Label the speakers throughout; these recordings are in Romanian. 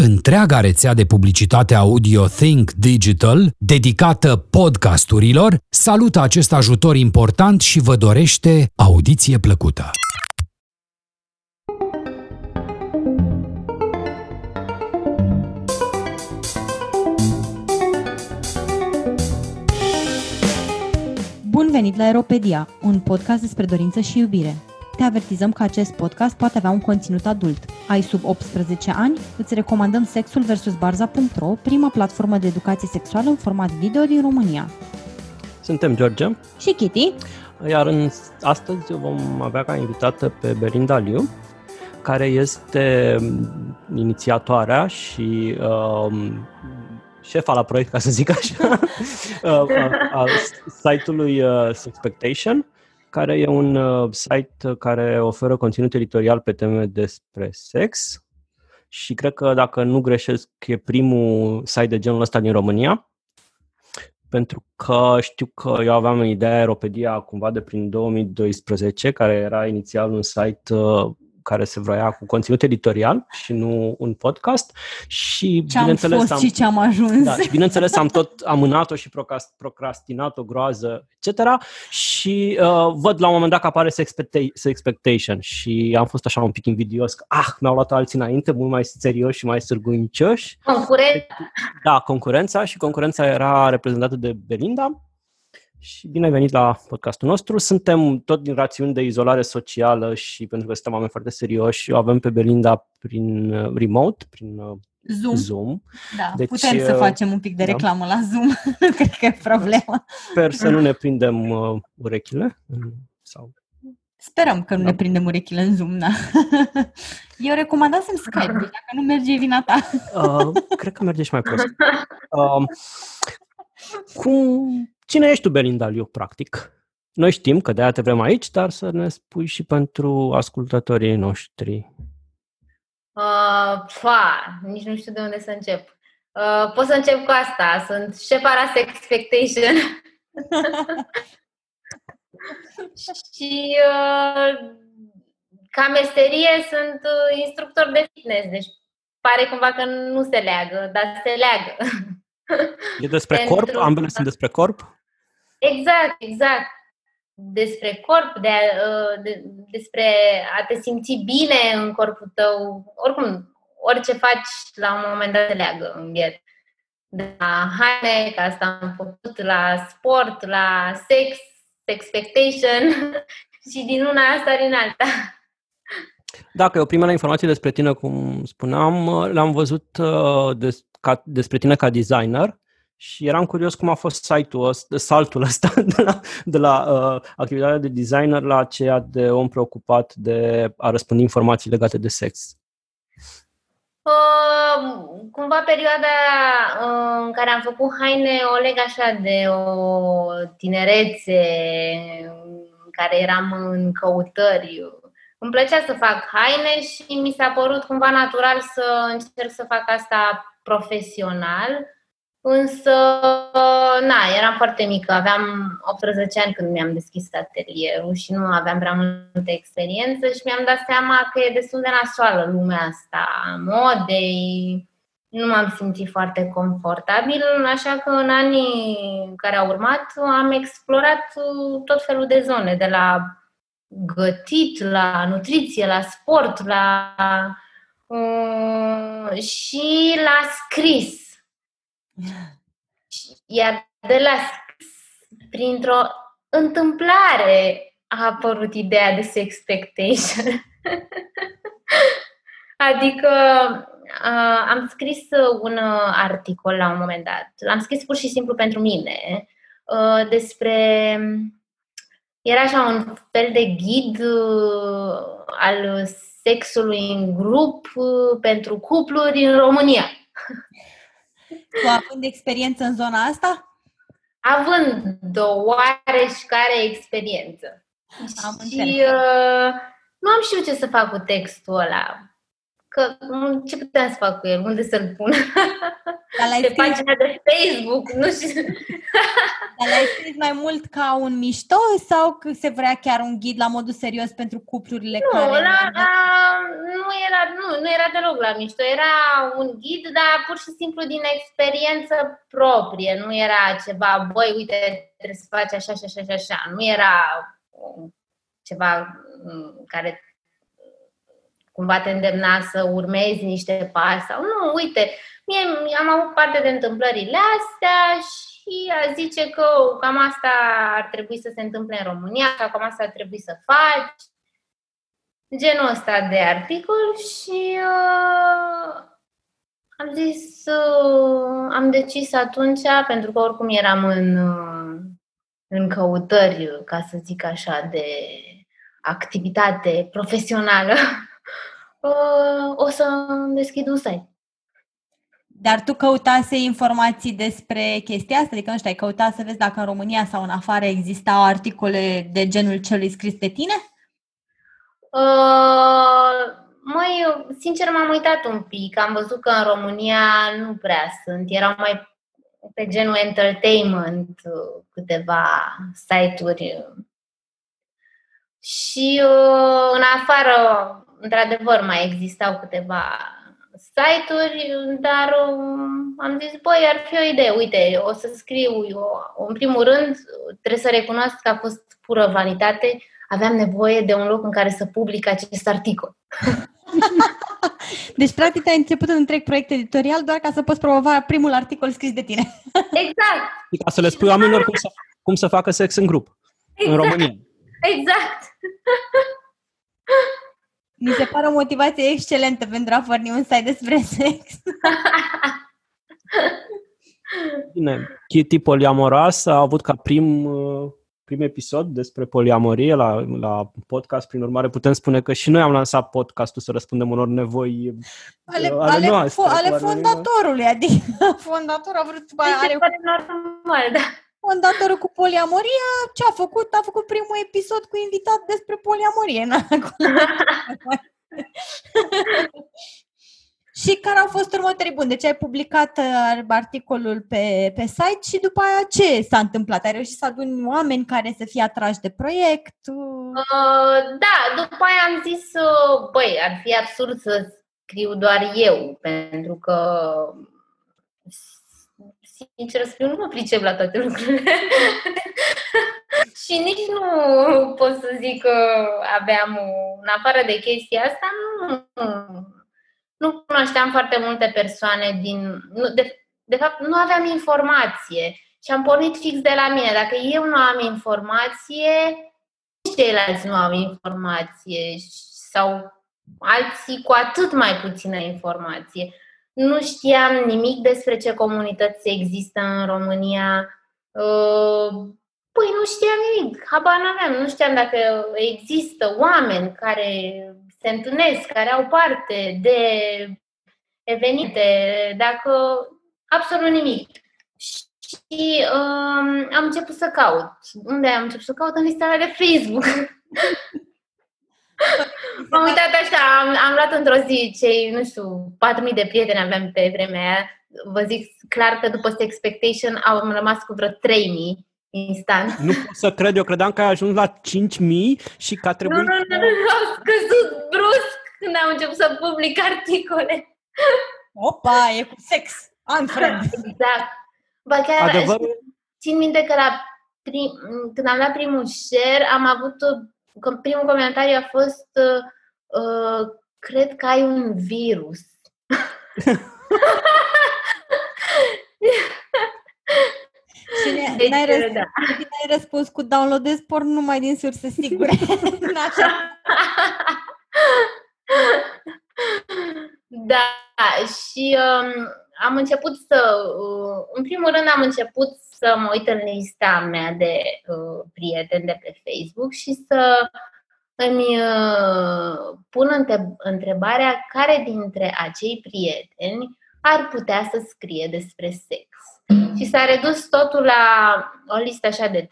Speaker 1: Întreaga rețea de publicitate audio Think Digital, dedicată podcasturilor, salută acest ajutor important și vă dorește audiție plăcută.
Speaker 2: Bun venit la Aeropedia, un podcast despre dorință și iubire. Te avertizăm că acest podcast poate avea un conținut adult. Ai sub 18 ani? Îți recomandăm Sexul vs. Barza.ro, prima platformă de educație sexuală în format video din România.
Speaker 3: Suntem George
Speaker 2: Și Kitty.
Speaker 3: Iar în, astăzi vom avea ca invitată pe Belinda Liu, care este inițiatoarea și um, șefa la proiect, ca să zic așa, a, a, a site-ului uh, Sexpectation, care e un uh, site care oferă conținut editorial pe teme despre sex și cred că, dacă nu greșesc, e primul site de genul ăsta din România, pentru că știu că eu aveam ideea Aeropedia cumva de prin 2012, care era inițial un site uh, care se vroia cu conținut editorial și nu un podcast. Și
Speaker 2: ce am fost am, și ce am ajuns.
Speaker 3: Da, și bineînțeles am tot amânat-o și procrastinat-o groază, etc. Și uh, văd la un moment dat că apare Expectation și am fost așa un pic invidios că ah, mi-au luat alții înainte, mult mai serioși și mai sârguincioși.
Speaker 4: Concurența.
Speaker 3: Da, concurența și concurența era reprezentată de Belinda și bine ai venit la podcastul nostru. Suntem tot din rațiuni de izolare socială și pentru că suntem oameni foarte serioși, o avem pe Belinda prin uh, remote, prin uh,
Speaker 2: Zoom.
Speaker 3: Zoom.
Speaker 2: Da, deci, putem să uh, facem un pic de da. reclamă la Zoom, nu cred că e problemă.
Speaker 3: Sper să nu ne prindem uh, urechile. Sau...
Speaker 2: Sperăm că nu da. ne prindem urechile în Zoom, da. Eu recomandasem Skype, deci dacă nu merge, e vina ta.
Speaker 3: Uh, cred că merge și mai prost. Uh, cum Cine ești tu, Belinda Liu, practic? Noi știm că de-aia te vrem aici, dar să ne spui și pentru ascultătorii noștri.
Speaker 4: Uh, fa, nici nu știu de unde să încep. Uh, pot să încep cu asta. Sunt șefa la Expectation. și uh, ca meserie sunt uh, instructor de fitness, deci pare cumva că nu se leagă, dar se leagă.
Speaker 3: E despre Pentru... corp? Ambele sunt despre corp?
Speaker 4: Exact, exact. Despre corp, de, uh, de, despre a te simți bine în corpul tău. Oricum, orice faci la un moment dat te leagă în viață. De la haine, ca asta am făcut, la sport, la sex, expectation și din una asta din alta.
Speaker 3: Dacă e o primă informație despre tine, cum spuneam, l-am văzut uh, des, ca, despre tine ca designer și eram curios cum a fost site-ul ăsta, saltul ăsta de la, de la uh, activitatea de designer la aceea de om preocupat de a răspândi informații legate de sex.
Speaker 4: Uh, cumva perioada uh, în care am făcut haine o leg așa de o tinerețe în care eram în căutări. Îmi plăcea să fac haine și mi s-a părut cumva natural să încerc să fac asta profesional Însă, na, eram foarte mică, aveam 18 ani când mi-am deschis atelierul și nu aveam prea multă experiență și mi-am dat seama că e destul de nasoală lumea asta modei, nu m-am simțit foarte confortabil, așa că în anii care au urmat am explorat tot felul de zone, de la gătit, la nutriție, la sport, la uh, și la scris iar de la printr-o întâmplare a apărut ideea de sexpectation. adică uh, am scris un articol la un moment dat. L-am scris pur și simplu pentru mine uh, despre era așa un fel de ghid uh, al sexului în grup uh, pentru cupluri în România.
Speaker 2: Tu având experiență în zona asta?
Speaker 4: având o oareșcare experiență. Am și uh, nu am știut ce să fac cu textul ăla că ce puteam să fac cu el, unde să-l pun? Dar Pe pagina de Facebook, nu știu.
Speaker 2: Dar l-ai scris mai mult ca un mișto sau că se vrea chiar un ghid la modul serios pentru cuplurile
Speaker 4: nu,
Speaker 2: care...
Speaker 4: La, la, nu, era, nu, nu era deloc la mișto, era un ghid, dar pur și simplu din experiență proprie, nu era ceva, băi, uite, trebuie să faci așa și așa și așa, nu era ceva mm, care cumva te îndemna să urmezi niște pași sau nu, uite, mie am avut parte de întâmplările astea și a zice că cam asta ar trebui să se întâmple în România sau cam asta ar trebui să faci. Genul ăsta de articol și uh, am zis, uh, am decis atunci, pentru că oricum eram în, uh, în căutări, ca să zic așa, de activitate profesională uh, o să deschid un site.
Speaker 2: Dar tu căutase informații despre chestia asta? Adică, nu știu, ai căutat să vezi dacă în România sau în afară existau articole de genul celui scris de tine?
Speaker 4: Uh, mai, sincer, m-am uitat un pic. Am văzut că în România nu prea sunt. Erau mai pe genul entertainment câteva site-uri. Și uh, în afară într-adevăr, mai existau câteva site-uri, dar um, am zis, băi, ar fi o idee, uite, o să scriu eu. În primul rând, trebuie să recunosc că a fost pură vanitate, aveam nevoie de un loc în care să public acest articol.
Speaker 2: Deci, practic, ai început un întreg proiect editorial doar ca să poți promova primul articol scris de tine.
Speaker 4: Exact.
Speaker 3: Ca să le spui oamenilor cum să, cum să facă sex în grup, exact. în România.
Speaker 4: Exact.
Speaker 2: Mi se pare o motivație excelentă pentru a porni un site despre sex.
Speaker 3: Bine, Kitty poliamoras a avut ca prim, uh, prim episod despre poliamorie la, la podcast, prin urmare putem spune că și noi am lansat podcastul să răspundem unor nevoi
Speaker 2: ale, uh, ale, ale, noastre, fo- ale fondatorului, adică fondatorul a vrut...
Speaker 4: Are... normal, da
Speaker 2: fondatorul cu poliamoria, ce a făcut? A făcut primul episod cu invitat despre poliamorie. și care au fost următorii buni? Deci ai publicat uh, articolul pe, pe site și după aia ce s-a întâmplat? Ai reușit să aduni oameni care să fie atrași de proiect?
Speaker 4: Uh, da, după aia am zis, uh, băi, ar fi absurd să scriu doar eu, pentru că sincer să fiu, nu mă pricep la toate lucrurile. și nici nu pot să zic că aveam, în afară de chestia asta, nu, nu cunoșteam foarte multe persoane din... Nu, de, de fapt, nu aveam informație și am pornit fix de la mine. Dacă eu nu am informație, ceilalți nu au informație sau alții cu atât mai puțină informație nu știam nimic despre ce comunități există în România. Uh, păi nu știam nimic, habar n-aveam, nu știam dacă există oameni care se întâlnesc, care au parte de evenimente, dacă absolut nimic. Și um, am început să caut. Unde am început să caut? În lista de Facebook. M-am uitat așa, am, am luat într-o zi cei, nu știu, 4.000 de prieteni aveam pe vremea aia. Vă zic clar că după Sex Expectation am rămas cu vreo 3.000 instant.
Speaker 3: Nu pot să cred, eu credeam că ai ajuns la 5.000 și că a trebuit...
Speaker 4: Nu, nu, nu, nu, au scăzut brusc când am început să public articole.
Speaker 2: Opa, e cu sex, unfriend.
Speaker 4: Exact. Ba chiar Adevărul... țin minte că la prim, când am dat primul share, am avut primul comentariu a fost uh, cred că ai un virus.
Speaker 2: Și ne, deci, n-ai, răspuns, da. n-ai răspuns cu downloadez porn numai din surse sigure.
Speaker 4: da, și um, am început să, uh, în primul rând am început să mă uit în lista mea de uh, prieteni de pe Facebook și să îmi uh, pun întrebarea care dintre acei prieteni ar putea să scrie despre sex. și s-a redus totul la o listă așa de 3-4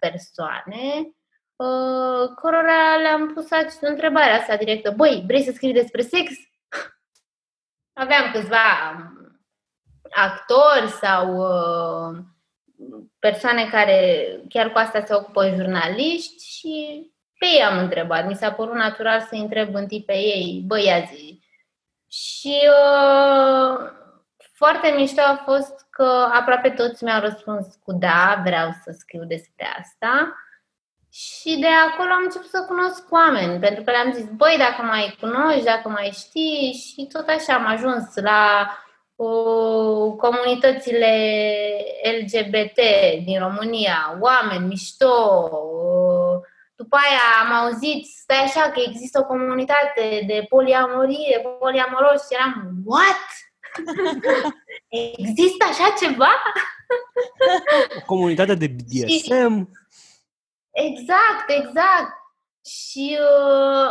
Speaker 4: persoane uh, cărora le-am pus întrebarea asta directă. Băi, vrei să scrii despre sex? Aveam câțiva actori sau uh, persoane care chiar cu asta se ocupă jurnaliști și pe ei am întrebat. Mi s-a părut natural să întreb întâi pe ei, băiații. Și uh, foarte mișto a fost că aproape toți mi-au răspuns cu da, vreau să scriu despre asta. Și de acolo am început să cunosc oameni, pentru că le-am zis, băi, dacă mai cunoști, dacă mai știi, și tot așa am ajuns la uh, comunitățile LGBT din România, oameni mișto. Uh, după aia am auzit, stai așa, că există o comunitate de poliamorie, poliamoroși și eram, what? Există așa ceva?
Speaker 3: O comunitate de BDSM?
Speaker 4: Exact, exact. Și uh,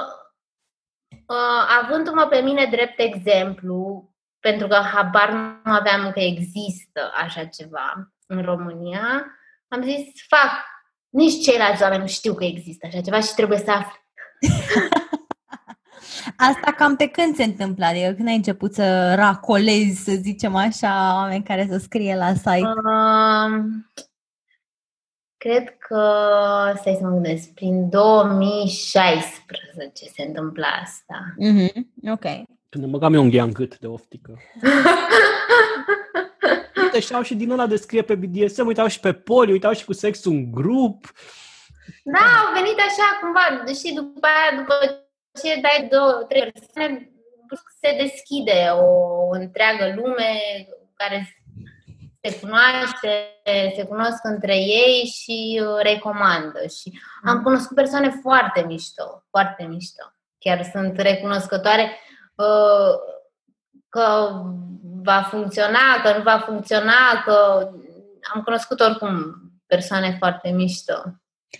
Speaker 4: uh, avându-mă pe mine drept exemplu, pentru că habar nu aveam că există așa ceva în România, am zis, fac, nici ceilalți oameni nu știu că există așa ceva și trebuie să afle.
Speaker 2: Asta cam pe când se întâmplă? Adică când ai început să racolezi, să zicem așa, oameni care să scrie la site? Uh,
Speaker 4: cred că, stai să mă gândesc, prin 2016 se întâmplă asta.
Speaker 2: Mm-hmm. Ok.
Speaker 3: Când îmi băgam eu un în cât de oftică. Uite, și și din ăla de scrie pe BDSM, uitau și pe poli, uitau și cu sexul în grup.
Speaker 4: Da, au venit așa cumva, și după aia, după ce dai două, trei persoane, se deschide o întreagă lume care se cunoaște, se cunosc între ei și uh, recomandă. Și am mm. cunoscut persoane foarte mișto, foarte mișto. Chiar sunt recunoscătoare uh, că va funcționa, că nu va funcționa, că am cunoscut oricum persoane foarte mișto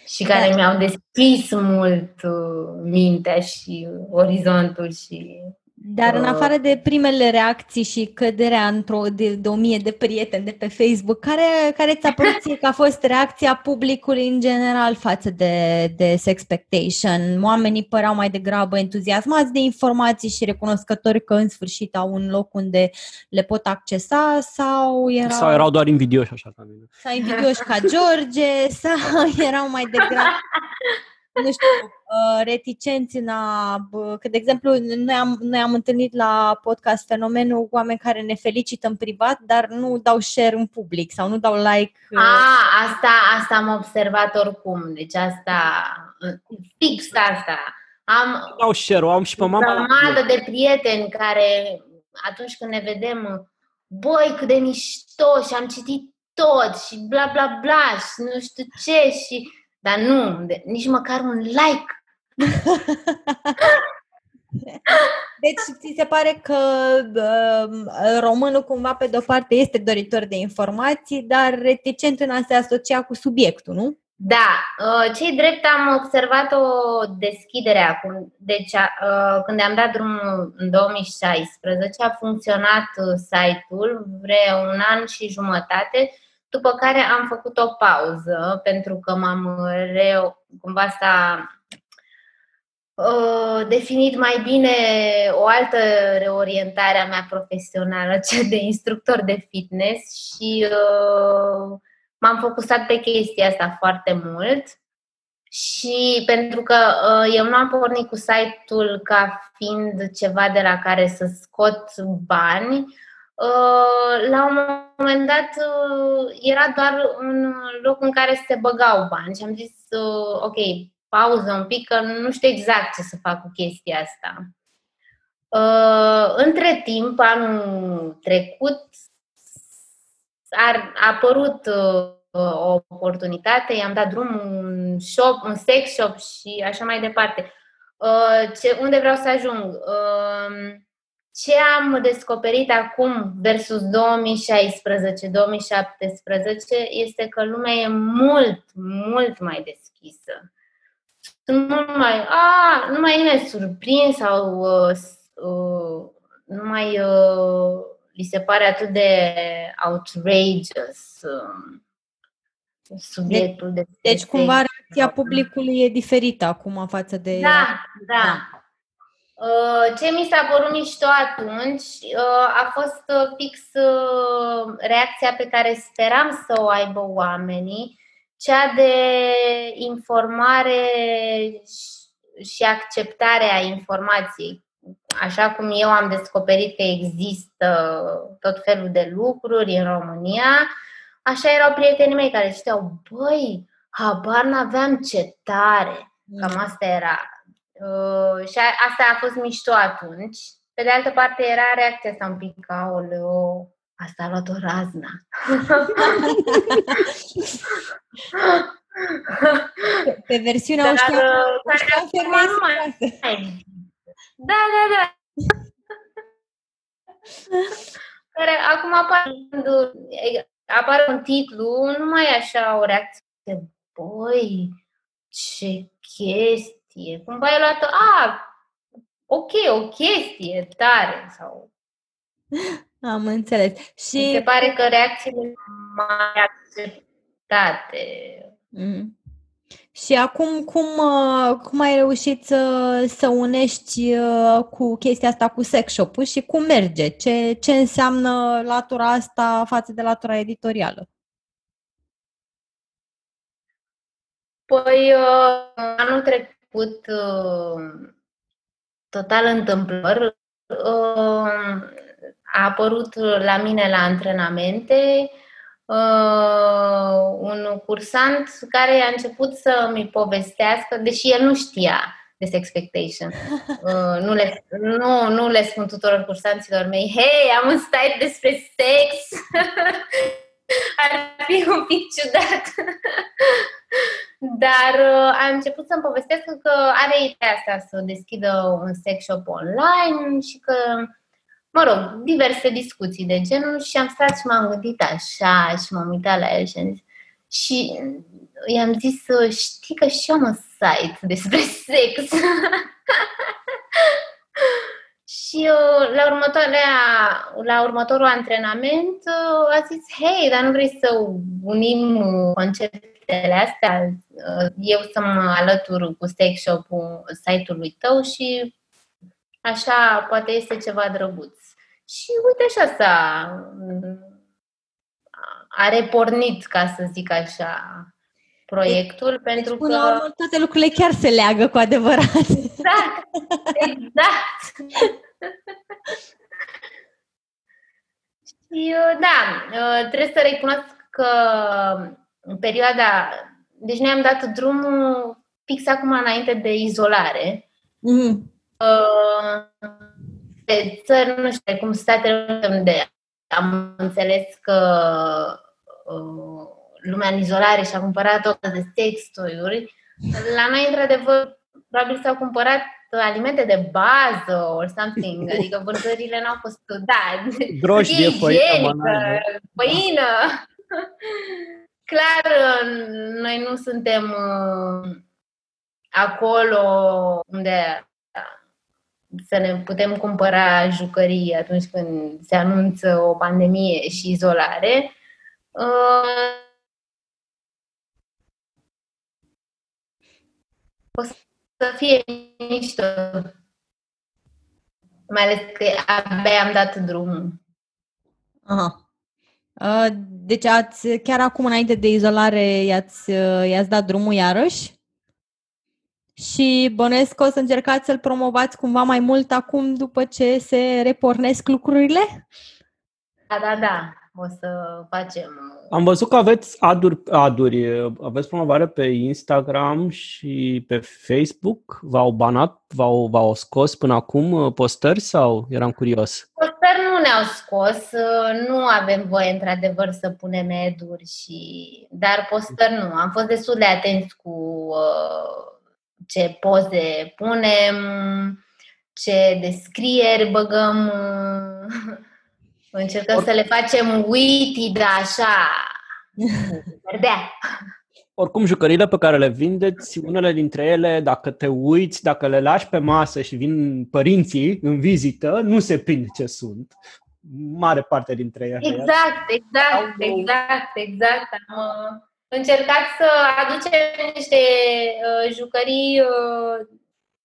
Speaker 4: și care da. mi-au deschis mult uh, mintea și orizontul și
Speaker 2: dar în uh. afară de primele reacții și căderea într-o de, de o mie de prieteni de pe Facebook, care, care ți-a părut ție că a fost reacția publicului în general față de, de Sexpectation? Oamenii păreau mai degrabă entuziasmați de informații și recunoscători că în sfârșit au un loc unde le pot accesa sau erau...
Speaker 3: Sau erau doar invidioși așa ca mine.
Speaker 2: Sau invidioși ca George sau erau mai degrabă nu știu, uh, reticenți în a... Că, de exemplu, noi am, noi am întâlnit la podcast fenomenul oameni care ne felicită în privat, dar nu dau share în public sau nu dau like.
Speaker 4: Uh, a, asta, asta am observat oricum. Deci asta, fix asta. Am
Speaker 3: dau share am și pe mama.
Speaker 4: O de prieteni care atunci când ne vedem, băi, cât de mișto și am citit tot și bla bla bla și nu știu ce și dar nu, de, nici măcar un like.
Speaker 2: Deci ți se pare că uh, românul cumva pe de-o parte este doritor de informații, dar reticent în a se asocia cu subiectul, nu?
Speaker 4: Da, uh, cei drept am observat o deschidere acum. Deci, uh, când am dat drumul în 2016, a funcționat uh, site-ul vreo un an și jumătate după care am făcut o pauză pentru că m-am re, cumva s-a uh, definit mai bine o altă reorientare a mea profesională, cea de instructor de fitness și uh, m-am focusat pe chestia asta foarte mult. Și pentru că uh, eu nu am pornit cu site-ul ca fiind ceva de la care să scot bani, Uh, la un moment dat uh, era doar un loc în care se băgau bani și am zis, uh, ok, pauză un pic, că nu știu exact ce să fac cu chestia asta. Între timp, anul trecut, a apărut o oportunitate, i-am dat drum un shop, un sex shop și așa mai departe. Ce, unde vreau să ajung? Ce am descoperit acum versus 2016-2017 este că lumea e mult, mult mai deschisă. Sunt mult mai, a, nu mai e surprins sau uh, uh, nu mai uh, vi se pare atât de outrageous um, subiectul de, de
Speaker 2: Deci cumva reacția publicului e diferită acum față de...
Speaker 4: Da, da. Uh, ce mi s-a părut mișto atunci uh, a fost uh, fix reacția pe care speram să o aibă oamenii, cea de informare și acceptare a informației. Așa cum eu am descoperit că există tot felul de lucruri în România, așa erau prietenii mei care știau, băi, habar n-aveam ce tare. Cam asta era. Uh, și a, asta a fost mișto atunci. Pe de altă parte era reacția asta un pic, aoleu, asta a luat o razna.
Speaker 2: Pe versiunea Dar, o știam, o știam
Speaker 4: nu mai, Da, da, da. care acum apare, apare un titlu, nu mai e așa o reacție. Băi, ce chestie! Cumva e luată, a, ok, o chestie tare sau...
Speaker 2: Am înțeles. Și...
Speaker 4: Mi se pare că reacțiile mai acceptate. Mm.
Speaker 2: Și acum, cum, uh, cum ai reușit să, să unești uh, cu chestia asta cu sex shop și cum merge? Ce, ce înseamnă latura asta față de latura editorială?
Speaker 4: Păi, uh, anul trecut, total întâmplător, a apărut la mine la antrenamente uh, un cursant care a început să mi povestească, deși el nu știa de expectation. Uh, nu, le, nu, nu le spun tuturor cursanților mei, hei, am un site despre sex. Ar fi un pic ciudat. Dar uh, a început să-mi povestească că are ideea asta să deschidă un sex shop online și că mă rog, diverse discuții de genul și am stat și m-am gândit așa și m-am uitat la el și am zis, și i-am zis, știi că și eu am un site despre sex. și la, următoarea, la următorul antrenament a zis, hei, dar nu vrei să unim conceptele astea? Eu să mă alătur cu sex shop-ul site-ului tău și așa poate este ceva drăguț. Și uite așa s-a a repornit, ca să zic așa, proiectul, deci, pentru
Speaker 2: până că... Urmă, toate lucrurile chiar se leagă cu adevărat.
Speaker 4: Exact, exact. Și da, trebuie să recunosc că în perioada... Deci noi am dat drumul fix acum înainte de izolare. Mm. Uh, de țări, nu știu, cum Statele Unite, am înțeles că uh, lumea în izolare și-a cumpărat o de texturi, la noi, într-adevăr, probabil s-au cumpărat alimente de bază or something, adică vânzările n-au fost, da,
Speaker 3: drojdie, făină,
Speaker 4: făină. Clar, noi nu suntem uh, acolo unde să ne putem cumpăra jucării atunci când se anunță o pandemie și izolare. Uh, o să fie mișto. Mai ales că abia am dat drumul.
Speaker 2: Aha. Uh, deci ați, chiar acum înainte de izolare i-ați, uh, i-ați dat drumul iarăși? și bănuiesc că o să încercați să-l promovați cumva mai mult acum după ce se repornesc lucrurile?
Speaker 4: Da, da, da. O să facem.
Speaker 3: Am văzut că aveți aduri, aduri, aveți promovare pe Instagram și pe Facebook. V-au banat, v-au, v-au scos până acum uh, postări sau eram curios?
Speaker 4: Postări nu ne-au scos, uh, nu avem voie într-adevăr să punem eduri și... dar postări nu. Am fost destul de atenți cu uh, ce poze punem, ce descrieri băgăm, încercăm Or... să le facem witty, da, așa, verdea.
Speaker 3: Oricum, jucăriile pe care le vindeți, unele dintre ele, dacă te uiți, dacă le lași pe masă și vin părinții în vizită, nu se prind ce sunt. mare parte dintre ele.
Speaker 4: Exact, exact, exact, exact. Am uh, încercat să aducem niște uh, jucării uh,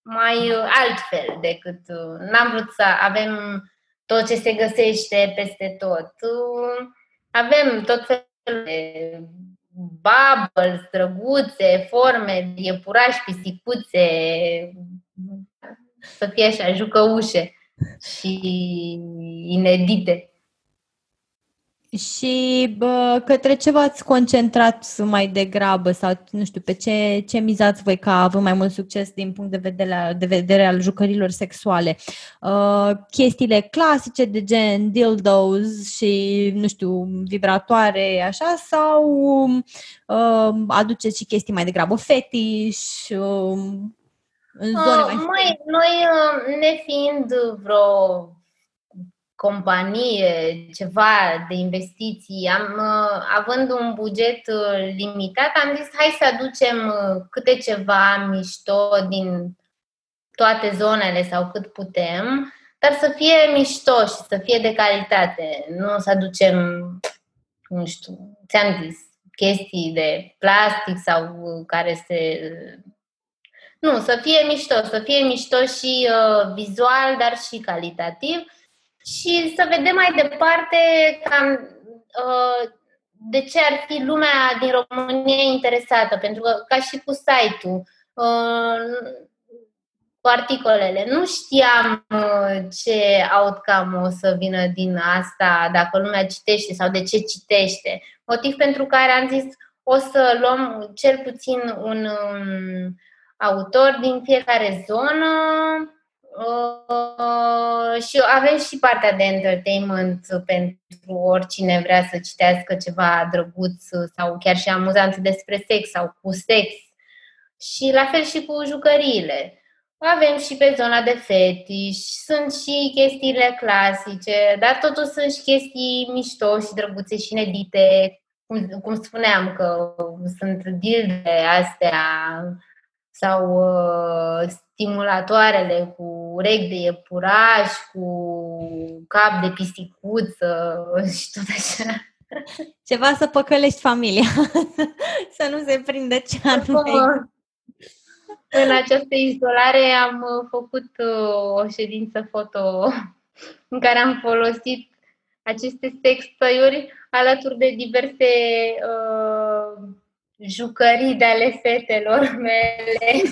Speaker 4: mai uh, altfel decât uh, n-am vrut să avem tot ce se găsește peste tot. Uh, avem tot felul de bubbles, drăguțe, forme, iepurași, pisicuțe, să fie așa, jucăușe și inedite.
Speaker 2: Și bă, către ce v-ați concentrat mai degrabă sau nu știu, pe ce, ce mizați voi ca având mai mult succes din punct de vedere, de vedere al jucărilor sexuale? Uh, chestiile clasice de gen dildos și, nu știu, vibratoare, așa, sau uh, aduceți și chestii mai degrabă fetiș, uh, în zone uh, mai...
Speaker 4: Mai, noi, uh, nefiind vreo companie, ceva de investiții, am, uh, având un buget uh, limitat, am zis hai să aducem uh, câte ceva mișto din toate zonele sau cât putem, dar să fie mișto și să fie de calitate. Nu să aducem, nu știu, ți-am zis, chestii de plastic sau care se... Nu, să fie mișto, să fie mișto și uh, vizual, dar și calitativ și să vedem mai departe cam uh, de ce ar fi lumea din România interesată, pentru că ca și cu site-ul, uh, cu articolele, nu știam uh, ce outcome o să vină din asta, dacă lumea citește sau de ce citește. Motiv pentru care am zis o să luăm cel puțin un um, autor din fiecare zonă Uh, și avem și partea de entertainment pentru oricine vrea să citească ceva drăguț sau chiar și amuzant despre sex sau cu sex. Și la fel și cu jucăriile. Avem și pe zona de fetiș, sunt și chestiile clasice, dar totuși sunt și chestii mișto și drăguțe și inedite, cum, cum spuneam, că sunt dilde astea sau uh, stimulatoarele cu urechi de iepuraș, cu cap de pisicuță și tot așa.
Speaker 2: Ceva să păcălești familia, să nu se prinde ce anume.
Speaker 4: În această izolare am făcut uh, o ședință foto în care am folosit aceste sextoiuri alături de diverse uh, jucării de ale fetelor mele.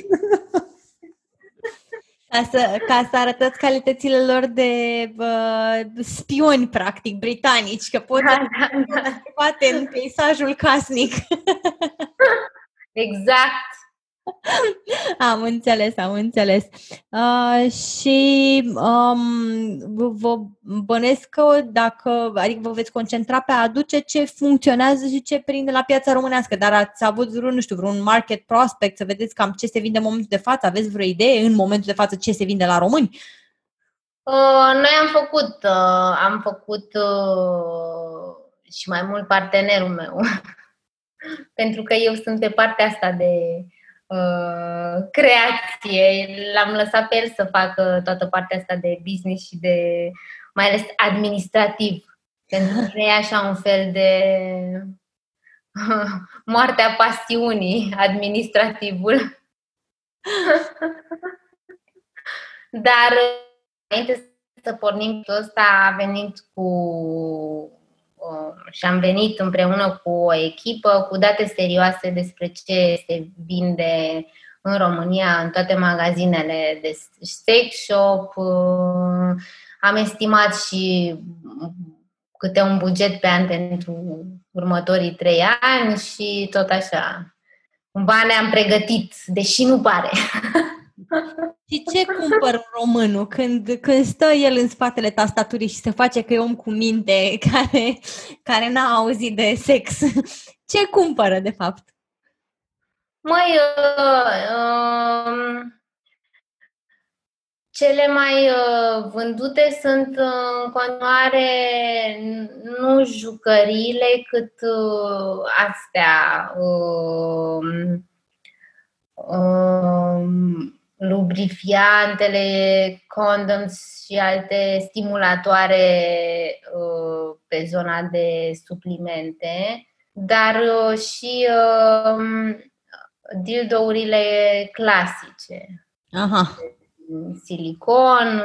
Speaker 2: Ca să, ca să arătați calitățile lor de uh, spioni, practic, britanici, că pot da, da, da. poate în peisajul casnic.
Speaker 4: exact.
Speaker 2: Am înțeles, am înțeles. Uh, și um, vă bănesc că dacă, adică vă veți concentra pe a aduce ce funcționează și ce prinde la piața românească, dar ați avut vreun, nu știu, vreun market prospect să vedeți cam ce se vinde în momentul de față? Aveți vreo idee în momentul de față ce se vinde la români?
Speaker 4: Uh, noi am făcut, uh, am făcut uh, și mai mult partenerul meu, pentru că eu sunt pe partea asta de Uh, creație. L-am lăsat pe el să facă toată partea asta de business și de mai ales administrativ. Pentru că e așa un fel de uh, moartea pasiunii, administrativul. Dar înainte să pornim tot ăsta a venit cu și am venit împreună cu o echipă cu date serioase despre ce se vinde în România, în toate magazinele de sex shop. Am estimat și câte un buget pe an pentru următorii trei ani și tot așa. Cumva ne-am pregătit, deși nu pare.
Speaker 2: Și ce cumpăr românul când, când stă el în spatele tastaturii și se face că e om cu minte care, care n-a auzit de sex? Ce cumpără, de fapt?
Speaker 4: Mai uh, uh, cele mai uh, vândute sunt în continuare nu jucăriile, cât uh, astea. Uh, uh, lubrifiantele, condoms și alte stimulatoare uh, pe zona de suplimente, dar uh, și uh, dildourile clasice.
Speaker 2: Aha.
Speaker 4: Silicon.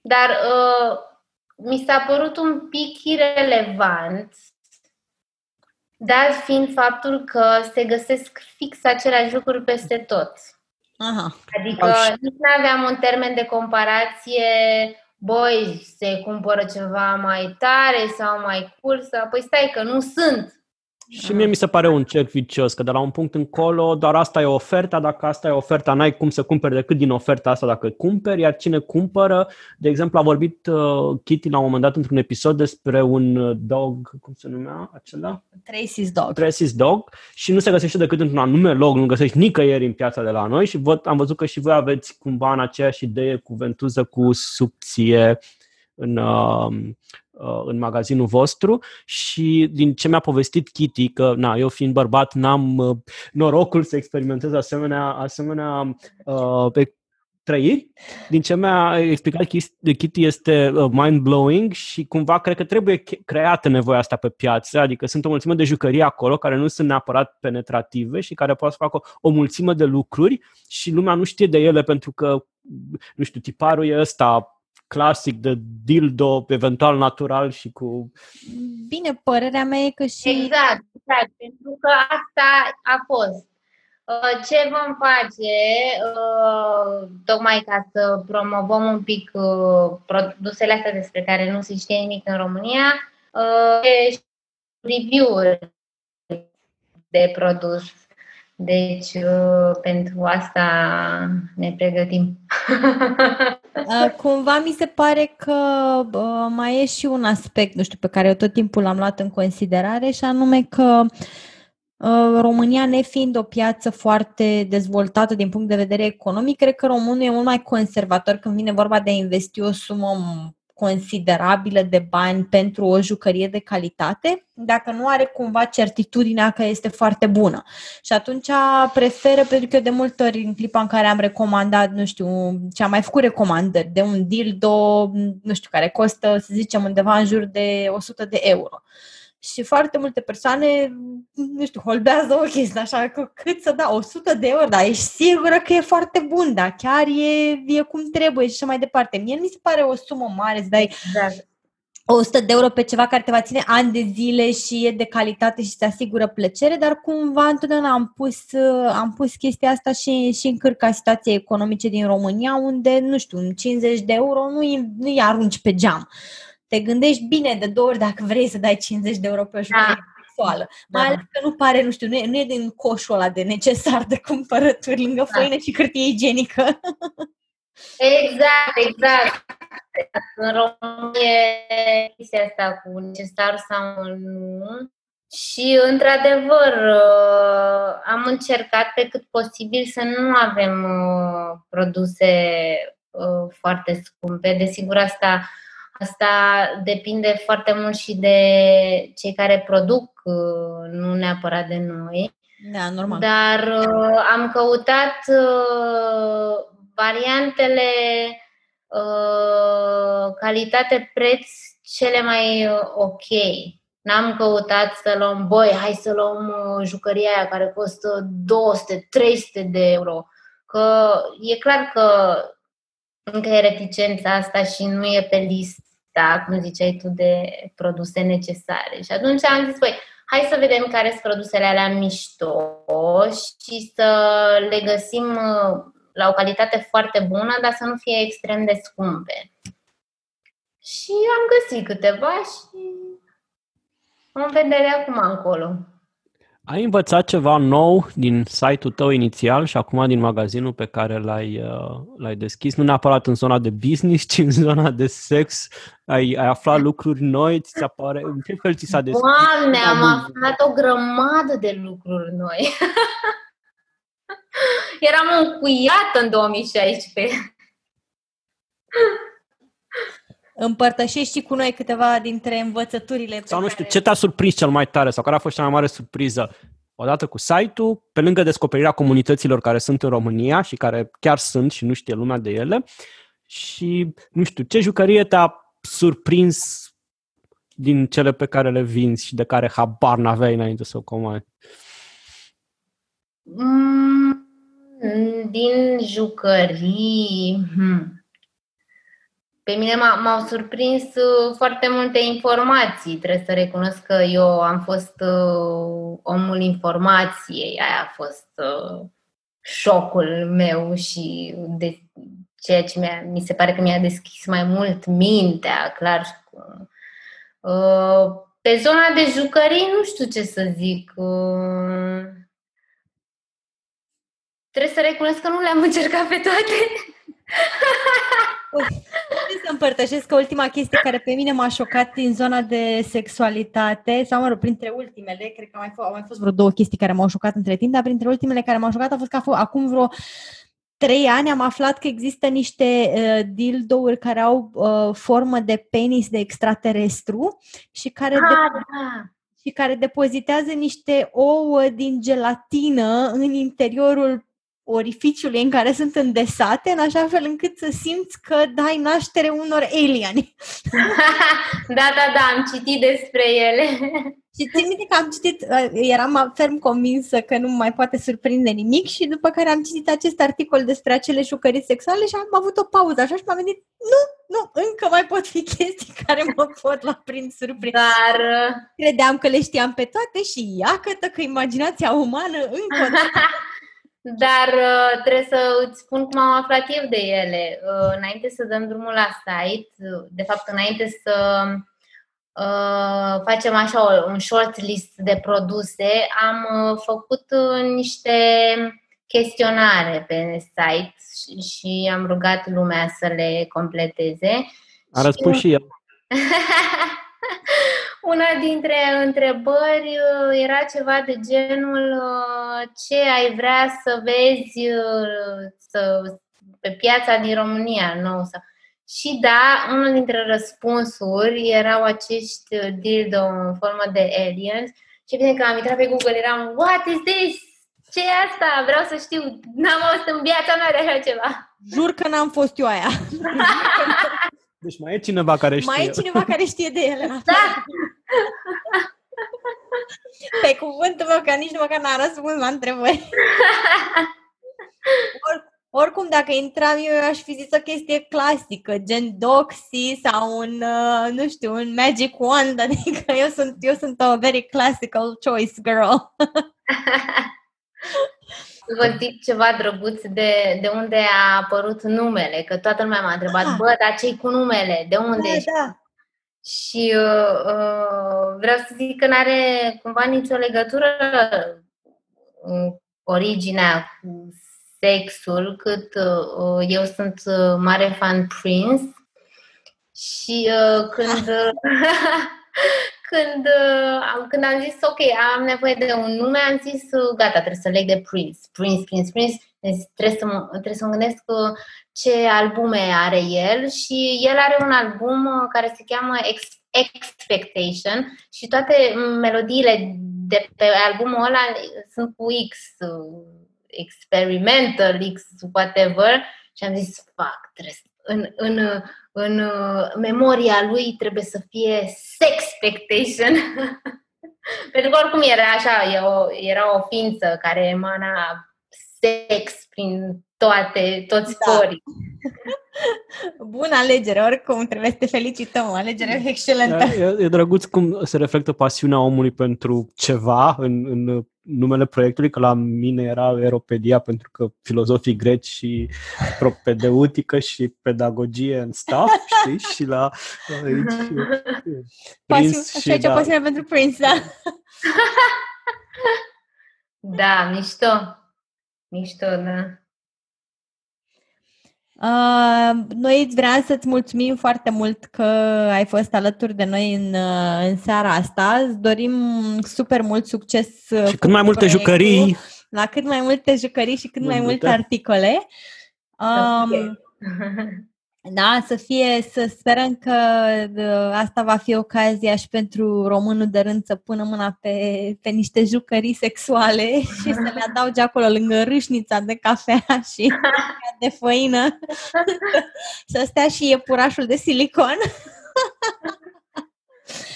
Speaker 4: Dar uh, mi s-a părut un pic irelevant dat fiind faptul că se găsesc fix aceleași lucruri peste tot.
Speaker 2: Aha.
Speaker 4: Adică nici nu aveam un termen de comparație, băi, se cumpără ceva mai tare sau mai cool, sau păi stai că nu sunt.
Speaker 3: Și mie mi se pare un cerc vicios, că de la un punct încolo doar asta e oferta, dacă asta e oferta, n-ai cum să cumperi decât din oferta asta dacă cumperi, iar cine cumpără, de exemplu, a vorbit uh, Kitty la un moment dat într-un episod despre un uh, dog, cum se numea acela?
Speaker 2: Tracy's Dog.
Speaker 3: Tracy's Dog și nu se găsește decât într-un anume loc, nu găsești nicăieri în piața de la noi și văd, am văzut că și voi aveți cumva în aceeași idee cu ventuză cu subție în, uh, Uh, în magazinul vostru și din ce mi-a povestit Kitty, că na, eu fiind bărbat n-am uh, norocul să experimentez asemenea, asemenea uh, pe trăiri. Din ce mi-a explicat Kitty este uh, mind-blowing și cumva cred că trebuie creată nevoia asta pe piață, adică sunt o mulțime de jucării acolo care nu sunt neapărat penetrative și care pot să facă o, o mulțime de lucruri și lumea nu știe de ele pentru că, nu știu, tiparul e ăsta clasic de dildo, eventual natural și cu...
Speaker 2: Bine, părerea mea e că și...
Speaker 4: Exact, exact, pentru că asta a fost. Uh, ce vom face, uh, tocmai ca să promovăm un pic uh, produsele astea despre care nu se știe nimic în România, review-uri de produs deci, uh, pentru asta ne pregătim.
Speaker 2: Uh, cumva mi se pare că uh, mai e și un aspect, nu știu, pe care eu tot timpul l-am luat în considerare și anume că România nefiind o piață foarte dezvoltată din punct de vedere economic, cred că românul e mult mai conservator când vine vorba de a investi o sumă considerabilă de bani pentru o jucărie de calitate, dacă nu are cumva certitudinea că este foarte bună. Și atunci preferă, pentru că eu de multe ori în clipa în care am recomandat, nu știu, ce am mai făcut recomandări de un dildo, nu știu, care costă, să zicem, undeva în jur de 100 de euro și foarte multe persoane, nu știu, holbează ochii, așa că cât să da, 100 de euro, dar ești sigură că e foarte bun, da, chiar e, e cum trebuie și așa mai departe. Mie mi se pare o sumă mare să dai exact. 100 de euro pe ceva care te va ține ani de zile și e de calitate și te asigură plăcere, dar cumva întotdeauna am pus, am pus chestia asta și, și în cârca situației economice din România, unde, nu știu, 50 de euro nu-i, nu-i arunci pe geam. Uh, te gândești bine de două ori dacă vrei să dai 50 de euro pe o jucărie da. sexuală. Da. Mai ales că nu pare, nu știu, nu e, nu e din coșul ăla de necesar de cumpărături lângă da. făină și hârtie igienică.
Speaker 4: Exact, exact. În România chestia asta cu necesar sau nu. Și, într-adevăr, uh, am încercat pe cât posibil să nu avem uh, produse uh, foarte scumpe. Desigur, asta Asta depinde foarte mult și de cei care produc, uh, nu neapărat de noi.
Speaker 2: Da, normal.
Speaker 4: Dar uh, am căutat uh, variantele uh, calitate-preț cele mai uh, ok. N-am căutat să luăm, băi, hai să luăm uh, jucăria aia care costă 200-300 de euro. Că e clar că încă e reticența asta și nu e pe listă lista, cum ziceai tu, de produse necesare. Și atunci am zis, băi, hai să vedem care sunt produsele alea mișto și să le găsim uh, la o calitate foarte bună, dar să nu fie extrem de scumpe. Și am găsit câteva și vom vedea de acum încolo.
Speaker 3: Ai învățat ceva nou din site-ul tău inițial și acum din magazinul pe care l-ai, uh, l-ai deschis, nu neapărat în zona de business, ci în zona de sex. Ai, ai aflat lucruri noi, ți se apare, în ce fel ți s-a deschis?
Speaker 4: Doamne, am aflat o grămadă de lucruri noi. Eram încuiată în 2016.
Speaker 2: Împărtășești cu noi câteva dintre învățăturile.
Speaker 3: Sau nu știu, care... ce te-a surprins cel mai tare sau care a fost cea mai mare surpriză odată cu site-ul, pe lângă descoperirea comunităților care sunt în România și care chiar sunt și nu știe lumea de ele, și, nu știu, ce jucărie te-a surprins din cele pe care le vinzi și de care habar n-aveai înainte să o comanzi?
Speaker 4: Mm, din jucării... Hmm. Pe mine m-au surprins uh, foarte multe informații. Trebuie să recunosc că eu am fost uh, omul informației. Aia a fost uh, șocul meu și de ceea ce mi-a, mi se pare că mi-a deschis mai mult mintea, clar. Uh, pe zona de jucării, nu știu ce să zic. Uh, trebuie să recunosc că nu le-am încercat pe toate.
Speaker 2: să împărtășesc că ultima chestie care pe mine m-a șocat din zona de sexualitate, sau mă rog, printre ultimele, cred că au mai, fost, au mai fost vreo două chestii care m-au șocat între timp, dar printre ultimele care m-au șocat a fost că a fost, acum vreo trei ani am aflat că există niște uh, dildouri care au uh, formă de penis de extraterestru și care, ah, de- da. și care depozitează niște ouă din gelatină în interiorul orificiului în care sunt îndesate, în așa fel încât să simți că dai naștere unor alieni.
Speaker 4: da, da, da, am citit despre ele.
Speaker 2: Și țin minte că am citit, uh, eram ferm convinsă că nu mai poate surprinde nimic și după care am citit acest articol despre acele jucării sexuale și am avut o pauză așa și m-am gândit, nu, nu, încă mai pot fi chestii care mă pot la prin surprins.
Speaker 4: Dar... Uh,
Speaker 2: Credeam că le știam pe toate și iată că imaginația umană încă o dată
Speaker 4: dar uh, trebuie să îți spun cum am aflat eu de ele. Uh, înainte să dăm drumul la site, de fapt înainte să uh, facem așa un short list de produse, am uh, făcut uh, niște chestionare pe site și, și am rugat lumea să le completeze.
Speaker 3: A răspuns și eu.
Speaker 4: Una dintre întrebări uh, era ceva de genul uh, ce ai vrea să vezi uh, să, pe piața din România nou. Sau... Și da, unul dintre răspunsuri erau acești dildo în formă de aliens și bine că am intrat pe Google, eram What is this? ce e asta? Vreau să știu. N-am auzit în viața mea de așa ceva.
Speaker 2: Jur că n-am fost eu aia.
Speaker 3: Deci mai e cineva care știe.
Speaker 2: Mai e cineva care știe de ele.
Speaker 4: Da.
Speaker 2: Pe cuvântul meu că nici nu măcar n-am răspuns la întrebări. Or, oricum, dacă intram eu, aș fi zis o chestie clasică, gen Doxy sau un, uh, nu știu, un Magic Wand, adică eu sunt, eu sunt o very classical choice girl.
Speaker 4: vă zic ceva drăguț de, de unde a apărut numele, că toată lumea m-a întrebat, ah. bă, dar ce cu numele? De unde da, ești? Da. Și uh, uh, vreau să zic că nu are cumva nicio legătură uh, originea cu sexul, cât uh, eu sunt uh, mare fan Prince și uh, când când, uh, când am zis, ok, am nevoie de un nume, am zis, uh, gata, trebuie să leg de Prince. Prince, Prince, Prince. Deci trebuie să, mă, trebuie să mă gândesc uh, ce albume are el și el are un album care se cheamă Expectation și toate melodiile de pe albumul ăla sunt cu X, experimental, X, whatever. Și am zis, fuck, trebuie în, în, în uh, memoria lui trebuie să fie sex expectation. Pentru că oricum era așa, era o ființă care emana sex prin toate, toți da. porii.
Speaker 2: Bună alegere, oricum trebuie să te felicităm, o alegere excelentă.
Speaker 3: E, e drăguț cum se reflectă pasiunea omului pentru ceva în, în numele proiectului, că la mine era Aeropedia pentru că filozofii greci și propedeutică și pedagogie în staff, știi? Și la aici
Speaker 2: Prince Pasiu, și așa da. pasiune pentru Prince, da.
Speaker 4: da, mișto. Mișto, da.
Speaker 2: Uh, noi vreau să-ți mulțumim foarte mult că ai fost alături de noi în, uh, în seara asta. Îți dorim super mult succes.
Speaker 3: Uh, și cât mai multe jucării.
Speaker 2: La cât mai multe jucării și cât mai multe, multe articole. Um, Da, să fie, să sperăm că asta va fi ocazia și pentru românul de rând să pună mâna pe, pe niște jucării sexuale și să le adauge acolo lângă râșnița de cafea și de făină să stea și iepurașul de silicon.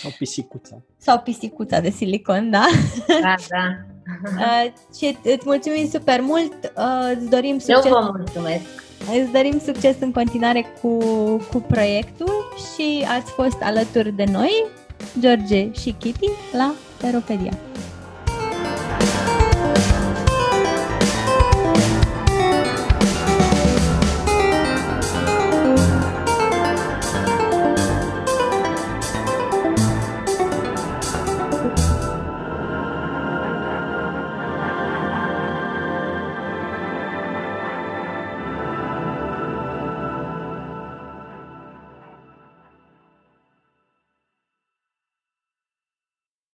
Speaker 3: Sau pisicuța.
Speaker 2: Sau pisicuța de silicon, da?
Speaker 4: Da, da.
Speaker 2: Uh, și îți mulțumim super mult, uh, îți dorim
Speaker 4: succes. Eu vă mulțumesc.
Speaker 2: Îți dorim succes în continuare cu, cu proiectul și ați fost alături de noi, George și Kitty, la Peropedia.